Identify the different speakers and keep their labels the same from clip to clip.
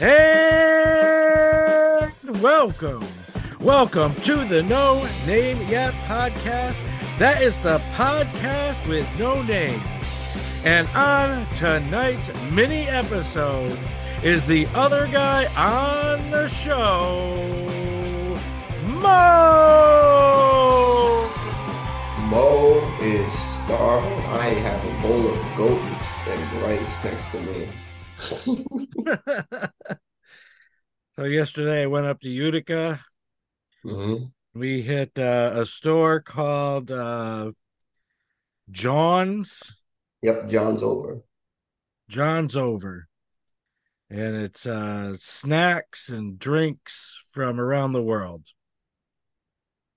Speaker 1: And welcome, welcome to the No Name Yet podcast. That is the podcast with no name. And on tonight's mini episode is the other guy on the show, Mo.
Speaker 2: Mo is starving. I have a bowl of goat and rice next to me.
Speaker 1: so yesterday I went up to Utica.
Speaker 2: hmm
Speaker 1: We hit uh, a store called uh, John's.
Speaker 2: Yep, John's over.
Speaker 1: John's over. And it's uh, snacks and drinks from around the world.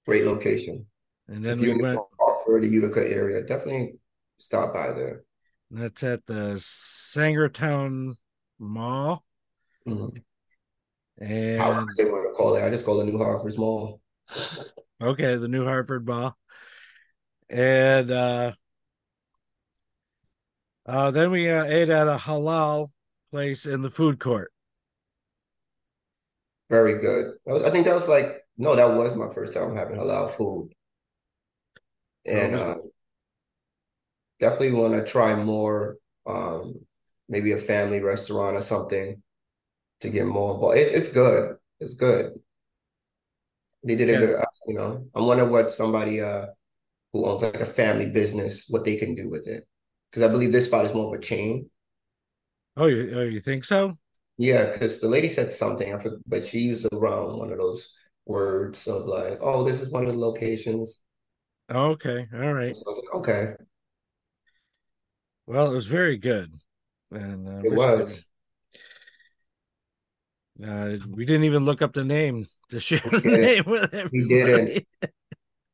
Speaker 2: Great location.
Speaker 1: And then
Speaker 2: if
Speaker 1: we went,
Speaker 2: the Hartford, the Utica area, definitely stop by there.
Speaker 1: that's at the Sangertown Mall.
Speaker 2: Mhm.
Speaker 1: And
Speaker 2: However they want to call it. I just call it New Hartford's Mall.
Speaker 1: okay, the New Hartford Mall. And uh, uh, then we uh, ate at a halal place in the food court.
Speaker 2: Very good. That was, I think that was like, no, that was my first time having halal food. And uh, definitely want to try more, um, maybe a family restaurant or something to get more involved. It's, it's good. It's good. They did a
Speaker 1: Yeah.
Speaker 2: uh, you know. I wonder what somebody uh, who owns like a family business, what they can do with it. Because I believe this spot is more of a chain.
Speaker 1: Oh, you, oh, you think so?
Speaker 2: Yeah, because the lady said something, I forgot, but she used around one of those words of like, oh, this is one of the locations.
Speaker 1: Okay, all right.
Speaker 2: So I was like, okay,
Speaker 1: Well, it was very good, and uh,
Speaker 2: it was.
Speaker 1: We- Uh, we didn't even look up the name to share the name with
Speaker 2: We didn't.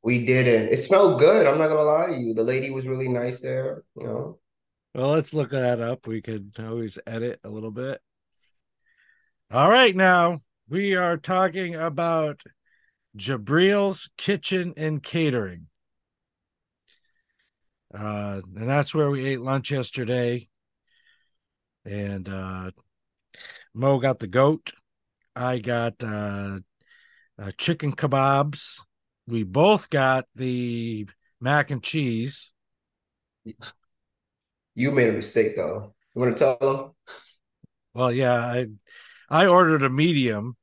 Speaker 2: We didn't. It smelled good. I'm not gonna lie to you. The lady was really nice there, you know.
Speaker 1: Well, let's look that up. We could always edit a little bit. All right, now we are talking about Jabril's Kitchen and Catering. Uh, and that's where we ate lunch yesterday. And uh, Mo got the goat. I got uh, uh, chicken kebabs. We both got the mac and cheese.
Speaker 2: You made a mistake though. You want to tell them?
Speaker 1: Well, yeah, I I ordered a medium.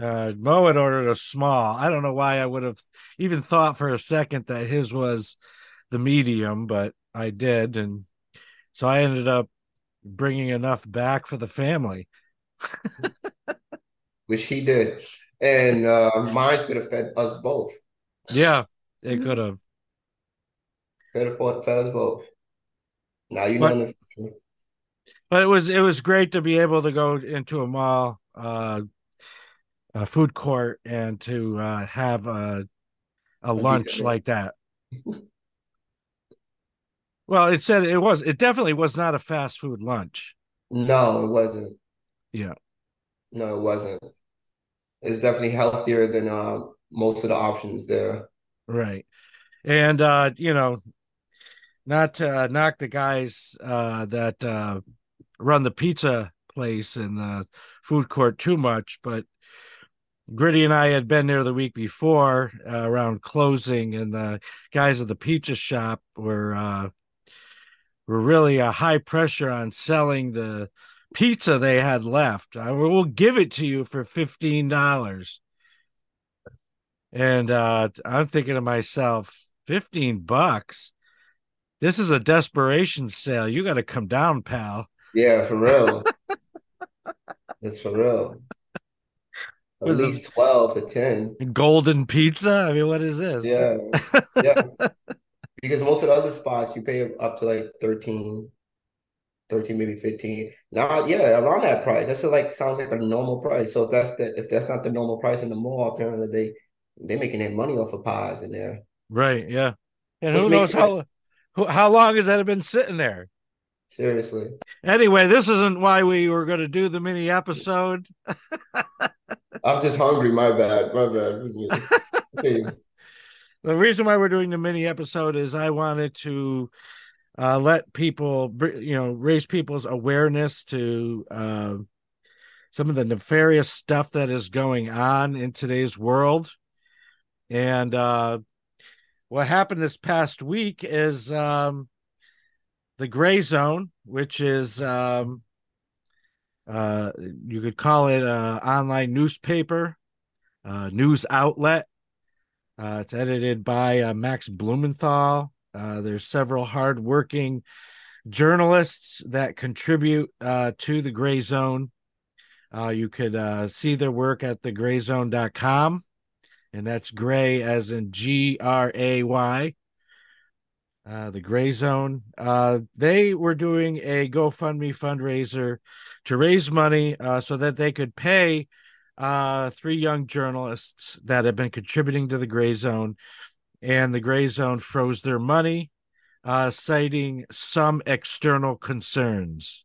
Speaker 1: Uh, Mo had ordered a small. I don't know why I would have even thought for a second that his was the medium, but I did, and so I ended up bringing enough back for the family.
Speaker 2: Which he did. And uh mine's could have fed us both.
Speaker 1: Yeah, it could have.
Speaker 2: Could have fed fed us both. Now you know
Speaker 1: But-
Speaker 2: in the.
Speaker 1: But it was it was great to be able to go into a mall, uh, a food court, and to uh, have a a lunch like that. Well, it said it was. It definitely was not a fast food lunch.
Speaker 2: No, it wasn't.
Speaker 1: Yeah.
Speaker 2: No, it wasn't. It's definitely healthier than uh, most of the options there.
Speaker 1: Right. And uh, you know, not to uh, knock the guys uh that uh run the pizza place and the food court too much, but Gritty and I had been there the week before uh, around closing, and the guys at the pizza shop were uh were really a high pressure on selling the pizza they had left. I will give it to you for fifteen dollars. And uh, I'm thinking to myself, 15 bucks. This is a desperation sale. You got to come down, pal.
Speaker 2: Yeah, for real. It's for real. At least 12 to 10.
Speaker 1: Golden pizza. I mean, what is this?
Speaker 2: Yeah. Yeah. Because most of the other spots you pay up to like 13, 13, maybe 15. Now, yeah, around that price. That's like sounds like a normal price. So if that's the if that's not the normal price in the mall, apparently they they're making their money off of pies in there.
Speaker 1: Right. Yeah. And who knows how who, how long has that been sitting there?
Speaker 2: Seriously.
Speaker 1: Anyway, this isn't why we were going to do the mini episode.
Speaker 2: I'm just hungry. My bad. My bad. It was me. Okay.
Speaker 1: The reason why we're doing the mini episode is I wanted to uh, let people, you know, raise people's awareness to uh, some of the nefarious stuff that is going on in today's world. And uh, what happened this past week is um, the Gray Zone, which is um, uh, you could call it an online newspaper, news outlet. Uh, it's edited by uh, Max Blumenthal. Uh, there's several hardworking journalists that contribute uh, to the Gray Zone. you could see their work at thegrayzone.com, and that's gray as in G R A Y. Uh, the Gray Zone. Uh, they were doing a GoFundMe fundraiser to raise money uh, so that they could pay uh, three young journalists that have been contributing to the Gray Zone. And the Gray Zone froze their money, uh, citing some external concerns.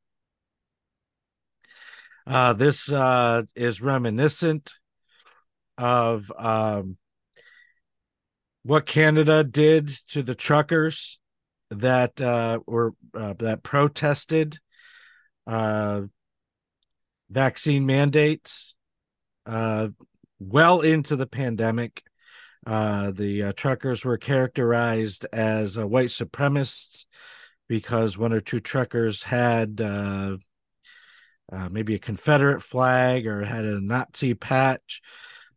Speaker 1: Uh, this is reminiscent of um, what Canada did to the truckers that uh, were uh, that protested uh, vaccine mandates uh, well into the pandemic. Uh, the uh, truckers were characterized as white supremacists because one or two truckers had maybe a Confederate flag or had a Nazi patch.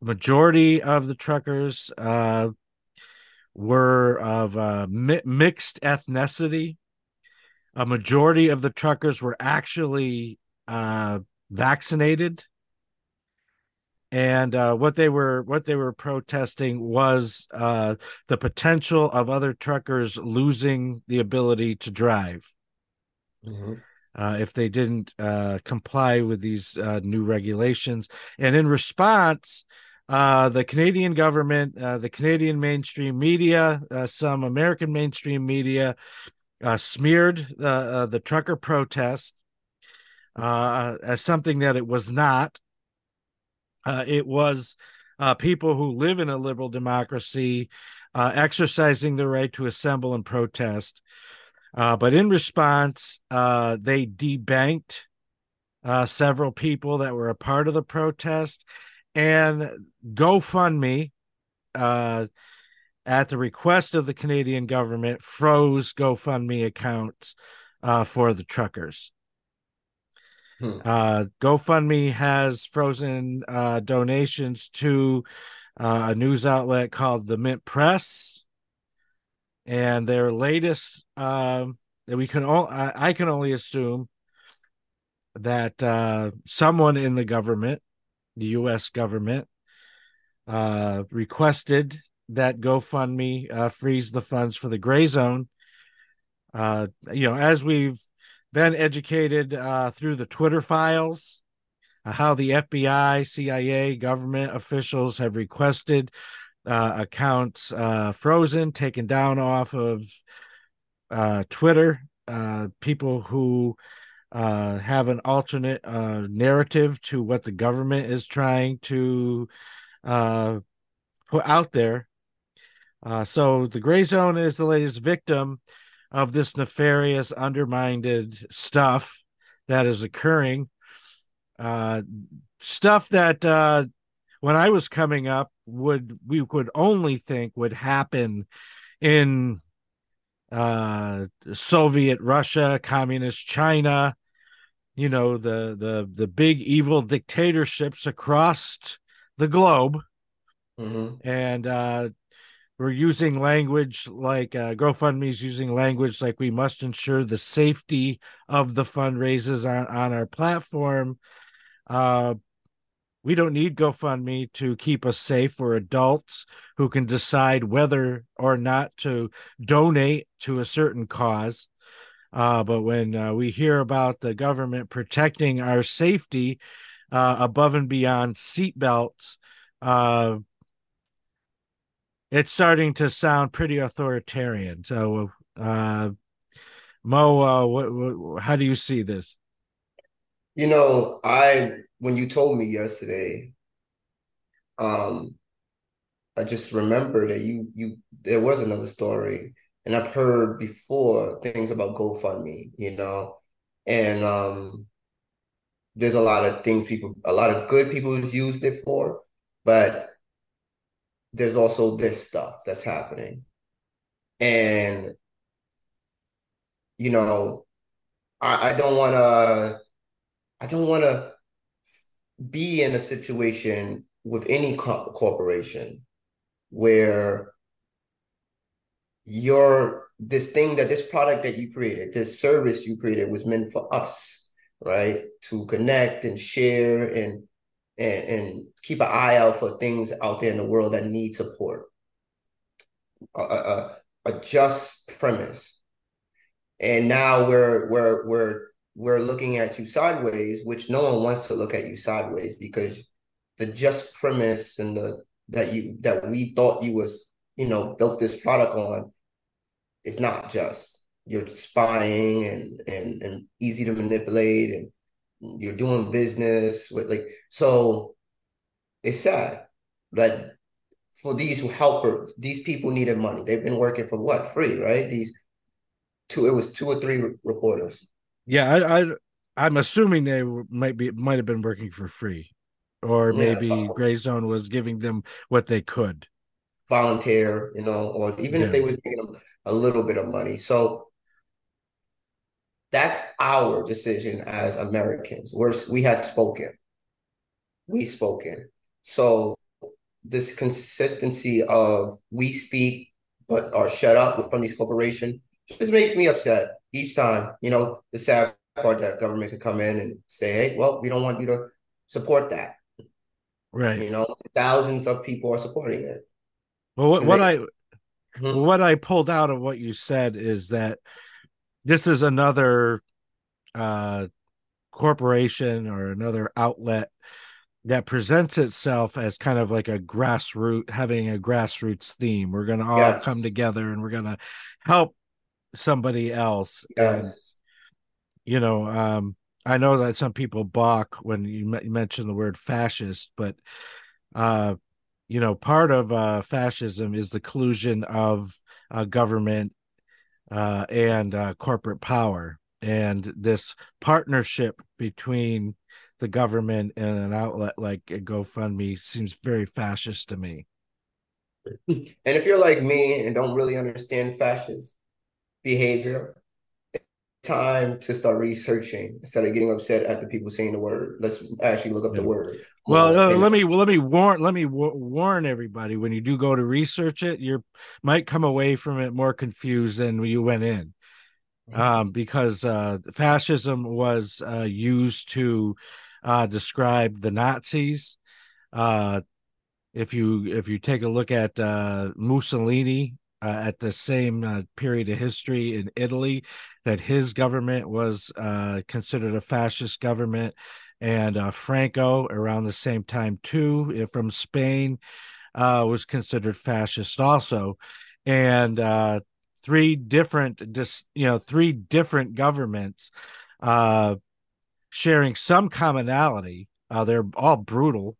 Speaker 1: The majority of the truckers were of uh, mi- mixed ethnicity. A majority of the truckers were actually uh, vaccinated, and uh, what they were what they were protesting was uh, the potential of other truckers losing the ability to drive. Mm-hmm. Uh, if they didn't uh, comply with these uh, new regulations. And in response, uh, the Canadian government, uh, the Canadian mainstream media, uh, some American mainstream media uh, smeared uh, the trucker protest as something that it was not. Uh, it was uh, people who live in a liberal democracy uh, exercising the right to assemble and protest. but in response, they debanked several people that were a part of the protest and GoFundMe, uh, at the request of the Canadian government, froze GoFundMe accounts uh, for the truckers. Hmm. Uh, GoFundMe has frozen uh, donations to uh, a news outlet called the Mint Press, and their latest. Um, we can all I, I, can only assume that uh, someone in the government the U.S. government uh, requested that GoFundMe uh, freeze the funds for the gray zone. Uh, you know, as we've been educated uh, through the Twitter files, uh, how the FBI, CIA, government officials have requested uh, accounts frozen, taken down off of Twitter. people who uh, have an alternate uh, narrative to what the government is trying to uh, put out there. Uh, so the gray zone is the latest victim of this nefarious, undermined stuff that is occurring. Uh, stuff that uh, when I was coming up would we would only think would happen in uh, Soviet Russia, communist China, you know, the the the big evil dictatorships across the globe. Mm-hmm. And uh, we're using language like uh, GoFundMe is using language like we must ensure the safety of the fundraisers on, on our platform. Uh, we don't need GoFundMe to keep us safe. for adults who can decide whether or not to donate to a certain cause. Uh, but when uh, we hear about the government protecting our safety uh, above and beyond seatbelts, uh, it's starting to sound pretty authoritarian. So, uh, Mo, uh, what, what, how do you see this?
Speaker 2: You know, I when you told me yesterday, um, I just remember that you you there was another story, and I've heard before things about GoFundMe, you know, and um, there's a lot of things people, a lot of good people have used it for, but there's also this stuff that's happening. And, you know, I, I don't want to, I don't want to be in a situation with any co- corporation where your this thing that this product that you created, this service you created was meant for us, right? To connect and share and and, and keep an eye out for things out there in the world that need support. A, a, a just premise. And now we're we're we're we're looking at you sideways, which no one wants to look at you sideways because the just premise and the that you that we thought you was you know built this product on is not just you're spying and and and easy to manipulate and you're doing business with like so it's sad that for these helpers these people needed money. They've been working for what? Free right? These two it was two or three reporters.
Speaker 1: Yeah i, I i'm assuming they might be might have been working for free. Or maybe uh, yeah, gray zone was giving them what they could.
Speaker 2: Volunteer you know or even yeah. if they were giving them a little bit of money. So that's our decision as Americans. We're, we had spoken. We spoken. So this consistency of we speak but are shut up from these corporations just makes me upset each time. You know, the sad part that government can come in and say, "Hey, well, we don't want you to support that."
Speaker 1: Right.
Speaker 2: You know, thousands of people are supporting it.
Speaker 1: Well, what, what they, I mm-hmm. what I pulled out of what you said is that this is another uh, corporation or another outlet that presents itself as kind of like a grassroots having a grassroots theme we're going to all yes. come together and we're going to help somebody else
Speaker 2: yes. and
Speaker 1: you know um, i know that some people balk when you, m- you mention the word fascist but uh, you know part of uh, fascism is the collusion of uh, government uh, and uh, corporate power. And this partnership between the government and an outlet like a GoFundMe seems very fascist to me.
Speaker 2: And if you're like me and don't really understand fascist behavior, time to start researching instead of getting upset at the people saying the word. Let's actually look up the word.
Speaker 1: Well, uh, let me well, let me warn let me warn everybody when you do go to research it, you might come away from it more confused than you went in. Mm-hmm. Um, because uh, fascism was uh, used to uh, describe the Nazis. Uh, if you if you take a look at uh, Mussolini uh, at the same uh, period of history in Italy that his government was uh, considered a fascist government, and uh, Franco around the same time too eh, from Spain uh, was considered fascist also, and uh, three different dis- you know three different governments sharing some commonality. they're all brutal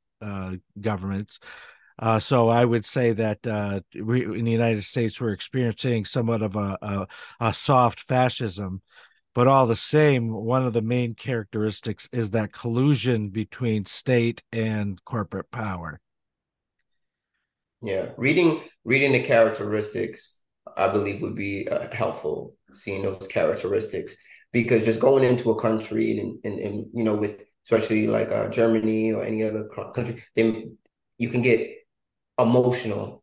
Speaker 1: governments uh, so I would say that uh, we in the United States we're experiencing somewhat of a, a, a soft fascism, but all the same, one of the main characteristics is that collusion between state and corporate power.
Speaker 2: Yeah, reading reading the characteristics, I believe, would be uh, helpful. Seeing those characteristics, because just going into a country and and, and you know with especially like uh, Germany or any other country, then you can get emotional.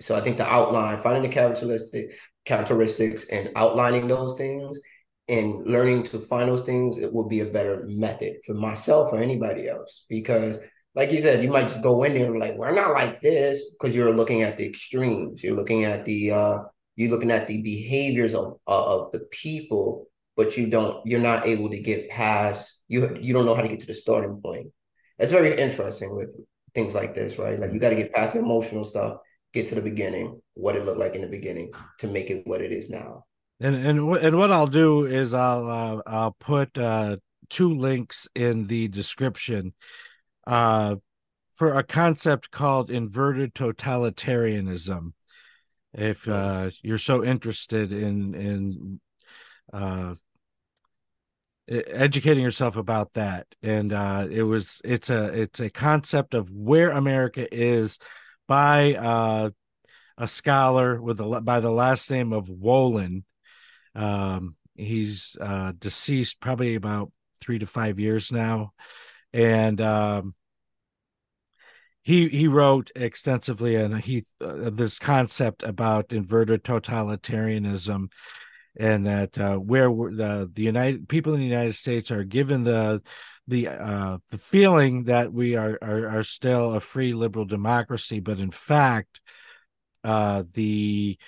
Speaker 2: So I think the outline, finding the characteristic characteristics and outlining those things and learning to find those things, it will be a better method for myself or anybody else. Because like you said, you might just go in there like, we're not like this because you're looking at the extremes. You're looking at the uh you're looking at the behaviors of of the people, but you don't you're not able to get past you you don't know how to get to the starting point. It's very interesting with things like this, right? Like you got to get past the emotional stuff, get to the beginning, what it looked like in the beginning to make it what it is now.
Speaker 1: And and and what I'll do is I'll uh, I'll put uh, two links in the description uh, for a concept called inverted totalitarianism. If uh, you're so interested in in uh, educating yourself about that and uh it was it's a it's a concept of where america is by uh a scholar with a by the last name of Wolin. Um, he's uh, deceased probably about three to five years now, and um, he he wrote extensively and he uh, this concept about inverted totalitarianism and that uh, where the the United people in the United States are given the the uh, the feeling that we are, are are still a free liberal democracy, but in fact, uh, the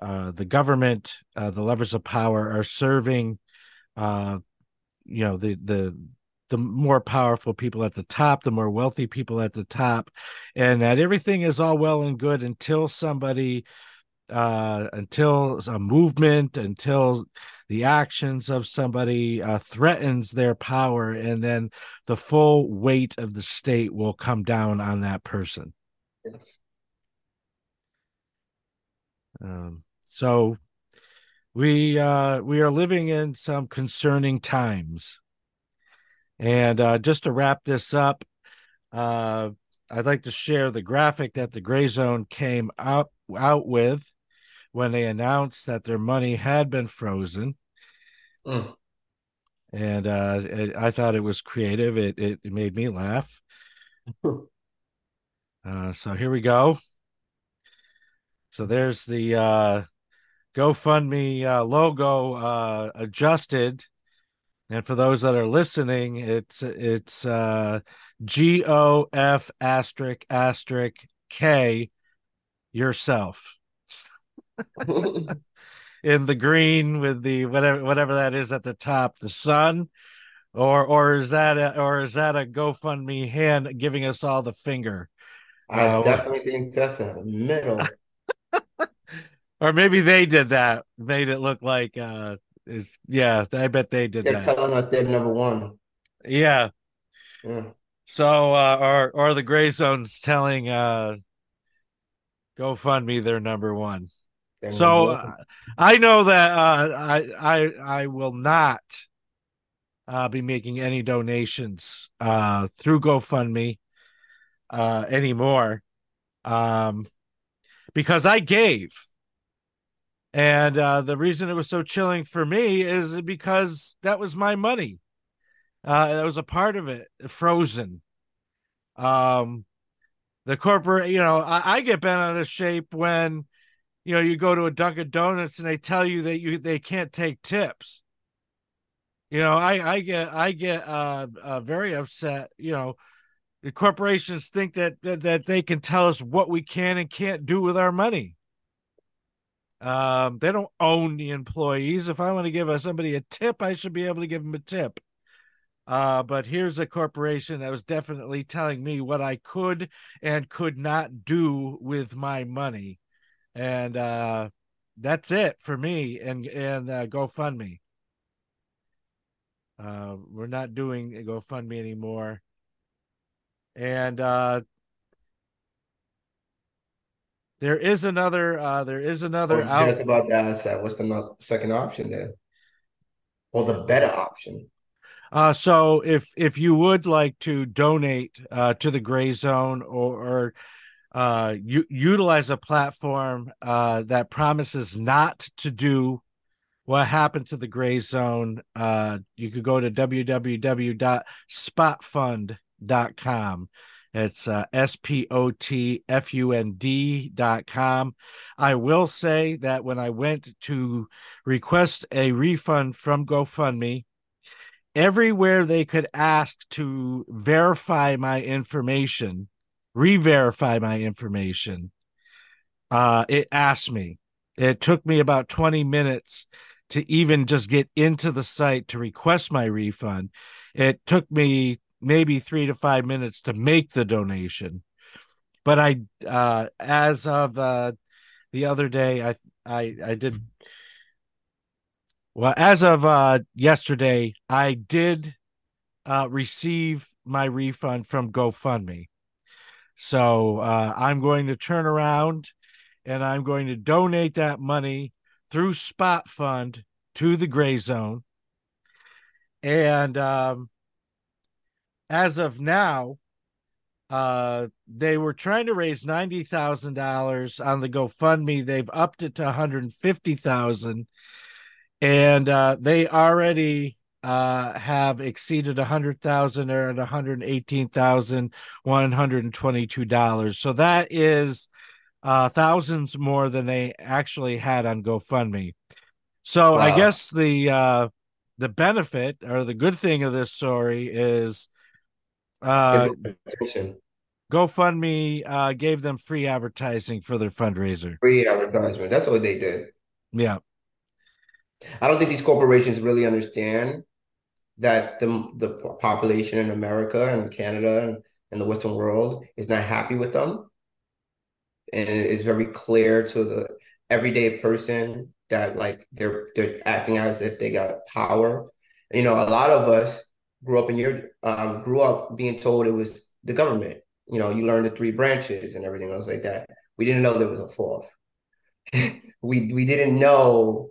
Speaker 1: uh, the government, uh, the levers of power, are serving, uh, you know, the the the more powerful people at the top, the more wealthy people at the top, and that everything is all well and good until somebody, uh, until a movement, until the actions of somebody uh, threatens their power, and then the full weight of the state will come down on that person. Yes. Um, so we uh, we are living in some concerning times. And uh, just to wrap this up, uh, I'd like to share the graphic that the Gray Zone came out out with when they announced that their money had been frozen. Mm. And uh, it, I thought it was creative. It it, it made me laugh. uh, so here we go. So there's the uh, GoFundMe uh, logo uh, adjusted, and for those that are listening, it's it's uh, G O F asterisk asterisk K yourself. in the green with the whatever whatever that is at the top, the sun, or or is that a, or is that a GoFundMe hand giving us all the finger?
Speaker 2: I uh, definitely think that's a middle
Speaker 1: or maybe they did that, made it look like uh is yeah, I bet they did
Speaker 2: they're
Speaker 1: that.
Speaker 2: telling us they're number one.
Speaker 1: Yeah.
Speaker 2: Yeah.
Speaker 1: So uh or or the gray zones telling uh GoFundMe they're number one. So. Uh, I know that uh I I I will not uh be making any donations uh through GoFundMe uh anymore. Um because I gave and uh, the reason it was so chilling for me is because that was my money. Uh, that was a part of it, frozen. Um, the corporate, you know, I, I get bent out of shape when, you know, you go to a Dunkin' Donuts and they tell you that you they can't take tips. You know, I I get I get uh, uh very upset. You know, the corporations think that, that that they can tell us what we can and can't do with our money. Um, they don't own the employees. If I want to give somebody a tip, I should be able to give them a tip. Uh, but here's a corporation that was definitely telling me what I could and could not do with my money, and uh, that's it for me. And and uh, GoFundMe. Uh, we're not doing GoFundMe anymore, and uh, there is another. Uh, there is another.
Speaker 2: Oh, out- about that. What's the second option there, or the better option?
Speaker 1: Uh, so if if you would like to donate uh, to the Gray Zone or, or uh, u- utilize a platform uh, that promises not to do what happened to the Gray Zone, uh, you could go to www.spotfund.com. It's uh, S-P-O-T-F-U-N-D dot com. I will say that when I went to request a refund from GoFundMe, everywhere they could ask to verify my information, re-verify my information, uh, it asked me. It took me about 20 minutes to even just get into the site to request my refund. It took me maybe three to five minutes to make the donation. But I, uh, as of uh, the other day, I, I, I did. Well, as of uh, yesterday, I did uh, receive my refund from GoFundMe. So uh, I'm going to turn around and I'm going to donate that money through Spot Fund to the Gray Zone and um, as of now, uh, they were trying to raise ninety thousand dollars on the GoFundMe. They've upped it to one hundred fifty thousand, and uh, they already uh, have exceeded a hundred thousand or at one hundred eighteen thousand one hundred and twenty-two dollars. So that is uh, thousands more than they actually had on GoFundMe. So wow. I guess the uh, the benefit or the good thing of this story is uh, GoFundMe uh, gave them free advertising for their fundraiser.
Speaker 2: Free advertisement. That's what they did.
Speaker 1: Yeah.
Speaker 2: I don't think these corporations really understand that the the population in America and Canada and, and the Western world is not happy with them. And it's very clear to the everyday person that like they're they're acting as if they got power. You know, a lot of us grew up in your um, grew up being told it was the government. You know, you learned the three branches and everything else like that. We didn't know there was a fourth. we we didn't know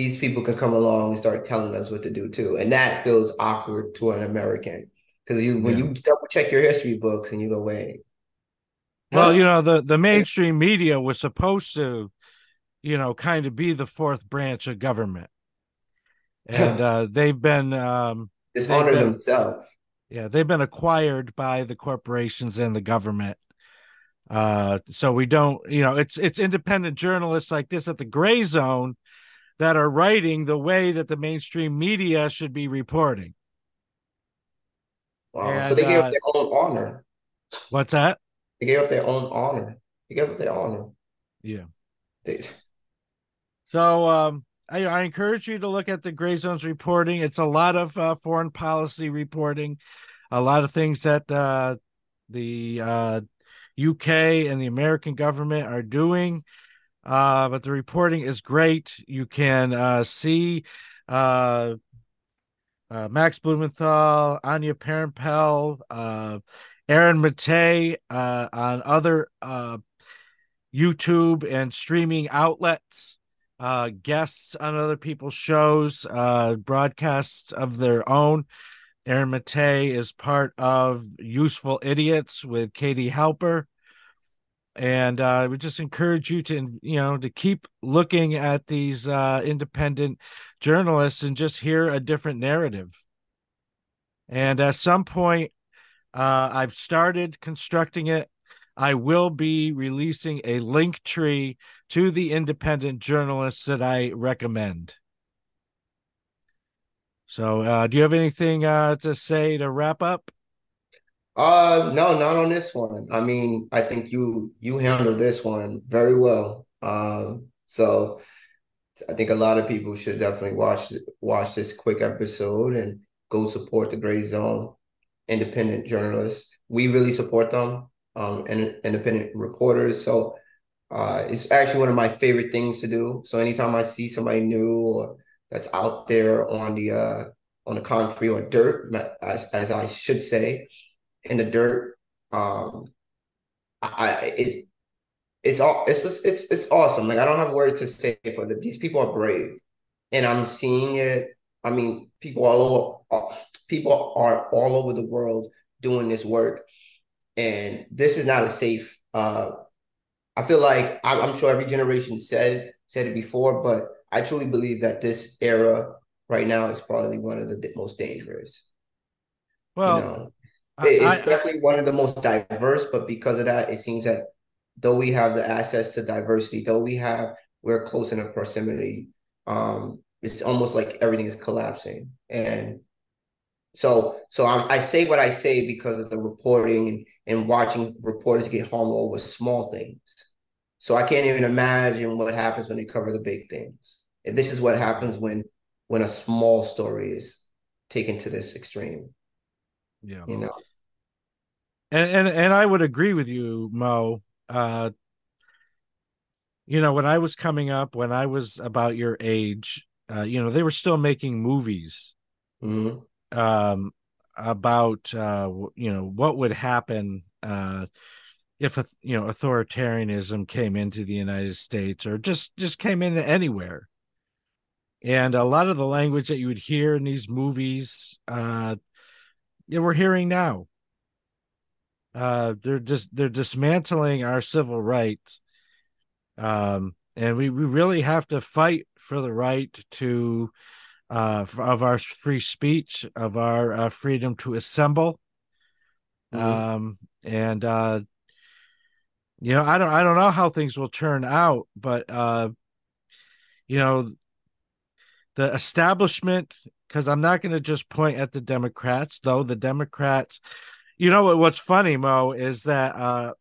Speaker 2: these people could come along and start telling us what to do too, and that feels awkward to an American because you when yeah. you double check your history books and you go, wait.
Speaker 1: Well, you know the the mainstream media was supposed to, you know, kind of be the fourth branch of government, and uh, they've been um,
Speaker 2: dishonor themselves.
Speaker 1: Yeah, they've been acquired by the corporations and the government. Uh, so we don't, you know, it's it's independent journalists like this at the gray zone that are writing the way that the mainstream media should be reporting.
Speaker 2: Wow. And, so they gave uh, up their own honor.
Speaker 1: What's that?
Speaker 2: They gave up their own honor. They gave up their honor.
Speaker 1: Yeah. They... So um I, I, encourage you to look at the Gray Zones reporting. It's a lot of uh, foreign policy reporting, a lot of things that uh, the uh, UK and the American government are doing. Uh, but the reporting is great. You can uh, see uh, Max Blumenthal, Anya Parampil, Aaron Maté on other uh YouTube and streaming outlets uh, guests on other people's shows, uh, broadcasts of their own. Aaron Maté is part of Useful Idiots with Katie Halper. And uh, would just encourage you to, you know, to keep looking at these uh, independent journalists and just hear a different narrative. And at some point, uh, I've started constructing it I will be releasing a link tree to the independent journalists that I recommend. So, uh, do you have anything uh, to say to wrap up?
Speaker 2: Uh, no, not on this one. I mean, I think you you handled this one very well. Um, so I think a lot of people should definitely watch watch this quick episode and go support the Gray Zone independent journalists. We really support them um, and independent reporters. So uh, it's actually one of my favorite things to do. So anytime I see somebody new or that's out there on the uh, on the concrete or dirt, as, as I should say, in the dirt, um, I, it's it's all it's just, it's it's awesome. Like I don't have words to say for that. These people are brave, and I'm seeing it. I mean, people all over, people are all over the world doing this work, and this is not a safe. Uh, I feel like I'm, I'm sure every generation said said it before, but I truly believe that this era right now is probably one of the most dangerous.
Speaker 1: Well, you know,
Speaker 2: it's I, definitely one of the most diverse, but because of that, it seems that though we have the access to diversity, though we have we're close in a proximity, um, it's almost like everything is collapsing. And so, so I, I say what I say because of the reporting and, and watching reporters get hung over small things. So I can't even imagine what happens when they cover the big things. If this is what happens when when a small story is taken to this extreme.
Speaker 1: Yeah.
Speaker 2: You know.
Speaker 1: And and and I would agree with you, Mo. Uh you know, when I was coming up, when I was about your age, uh, you know, they were still making movies.
Speaker 2: Mm-hmm
Speaker 1: um, about uh, you know what would happen uh, if you know authoritarianism came into the United States or just just came into anywhere. and a lot of the language that you would hear in these movies, uh, yeah, we're hearing now. Uh, they're just they're dismantling our civil rights, um, and we we really have to fight for the right to uh, of our free speech, of our uh, freedom to assemble. Mm-hmm. Um, and uh, you know, I don't I don't know how things will turn out, but uh, you know, the establishment because I'm not going to just point at the Democrats, though the Democrats, you know what's funny, Mo, is that uh,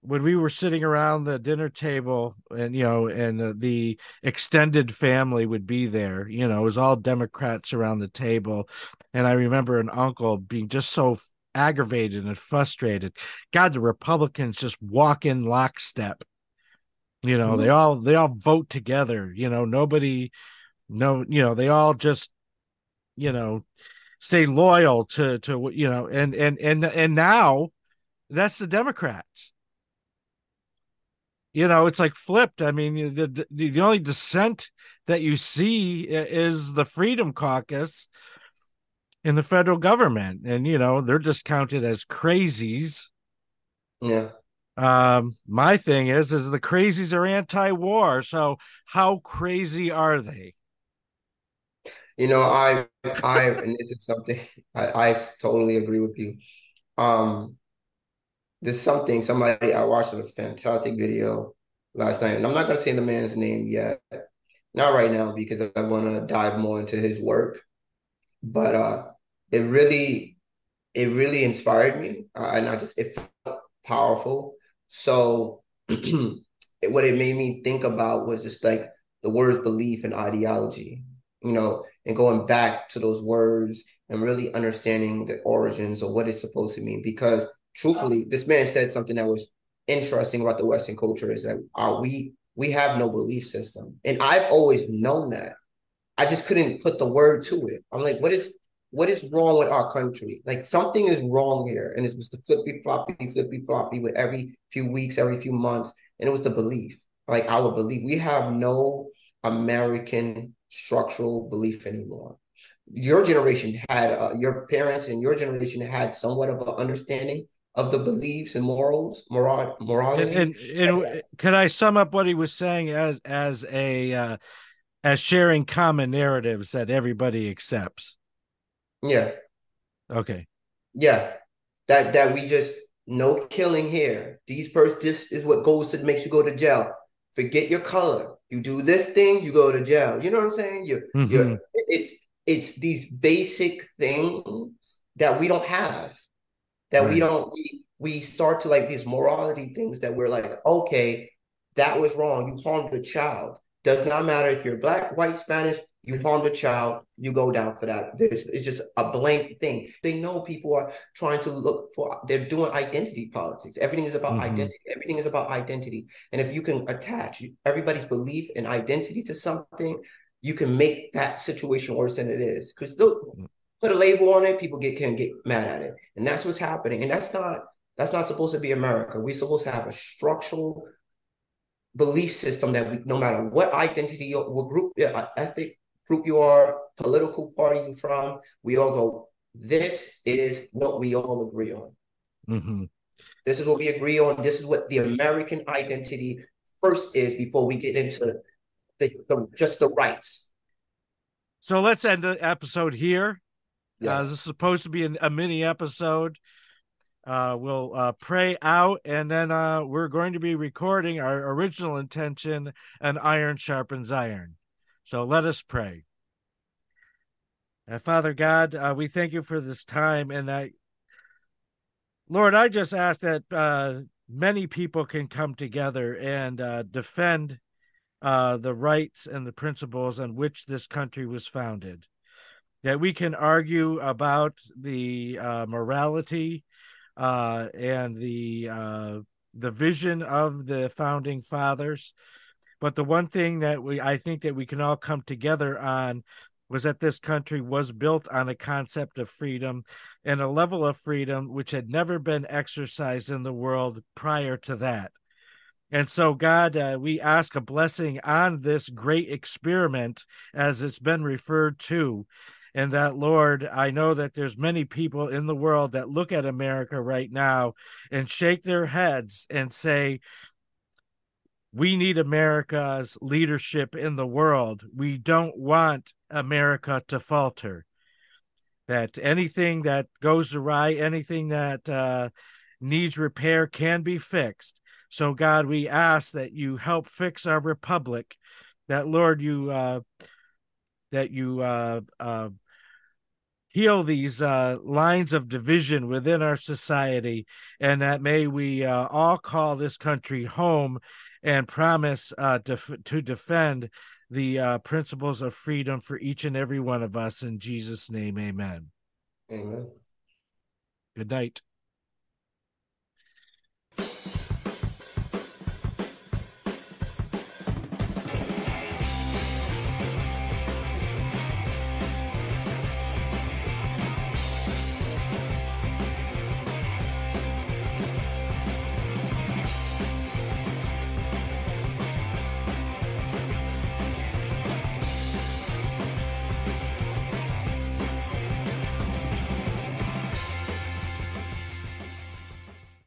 Speaker 1: when we were sitting around the dinner table and you know and uh, the extended family would be there you know it was all democrats around the table. And i remember an uncle being just so aggravated and frustrated. God the republicans just walk in lockstep. You know mm-hmm. they all they all vote together you know nobody no you know they all just you know stay loyal to to you know and and and and now that's the democrats. You know it's like flipped. I mean the the, the only dissent that you see is the freedom caucus in the federal government. And you know they're discounted as crazies.
Speaker 2: Yeah.
Speaker 1: Um my thing is is the crazies are anti-war. So how crazy are they
Speaker 2: you know i i and this is something i i totally agree with you um there's something somebody I watched a fantastic video last night, and I'm not gonna say the man's name yet, not right now because I want to dive more into his work. But uh, it really, it really inspired me, uh, and I just it felt powerful. So what it made me think about was just like the words belief and ideology, you know, and going back to those words and really understanding the origins of what it's supposed to mean because truthfully, this man said something that was interesting about the Western culture is that uh, we we have no belief system, and I've always known that. I just couldn't put the word to it. I'm like, what is what is wrong with our country? Like something is wrong here, and it was the flippy floppy flippy floppy with every few weeks, every few months, and it was the belief, like our belief. We have no American structural belief anymore your generation had uh, your parents and your generation had somewhat of an understanding of the beliefs and morals, moral, morality.
Speaker 1: And, and, and can I sum up what he was saying as as a uh, as sharing common narratives that everybody accepts?
Speaker 2: Yeah.
Speaker 1: Okay.
Speaker 2: Yeah, that that we just no killing here. These person, this is what goes to makes you go to jail. Forget your color. You do this thing, you go to jail. You know what I'm saying? You, mm-hmm. you it's it's these basic things that we don't have that right. we don't we, we start to like these morality things that we're like okay that was wrong you harmed a child does not matter if you're black white spanish you harmed a child you go down for that. This is just a blank thing. They know people are trying to look for they're doing identity politics. Everything is about mm-hmm. identity. Everything is about identity. And if you can attach everybody's belief and identity to something you can make that situation worse than it is. Because they'll put a label on it, people get can get mad at it, and that's what's happening. And that's not that's not supposed to be America. We're supposed to have a structural belief system that we, no matter what identity, what group, yeah, ethnic group you are, political party you from, we all go. This is what we all agree on.
Speaker 1: Mm-hmm.
Speaker 2: This is what we agree on. This is what the American identity first is before we get into the, the just the rights.
Speaker 1: So let's end the episode here. Yes. Uh, this is supposed to be an, a mini episode. Uh, we'll uh, pray out, and then uh, we're going to be recording our original intention, and iron sharpens iron. So let us pray. Uh, Father God, uh, we thank you for this time, and I, Lord, I just ask that uh, many people can come together and uh, defend uh, the rights and the principles on which this country was founded that we can argue about the uh, morality and the the vision of the founding fathers, but the one thing that we I think that we can all come together on was that this country was built on a concept of freedom and a level of freedom which had never been exercised in the world prior to that. And so, God, uh, we ask a blessing on this great experiment, as it's been referred to. And that, Lord, I know that there's many people in the world that look at America right now and shake their heads and say, we need America's leadership in the world. We don't want America to falter. That anything that goes awry, anything that uh, needs repair can be fixed. So, God, we ask that you help fix our republic. That Lord, you uh, that you uh, uh, heal these uh, lines of division within our society, and that may we uh, all call this country home and promise uh, def- to defend the uh, principles of freedom for each and every one of us. In Jesus' name, amen.
Speaker 2: Amen.
Speaker 1: Good night.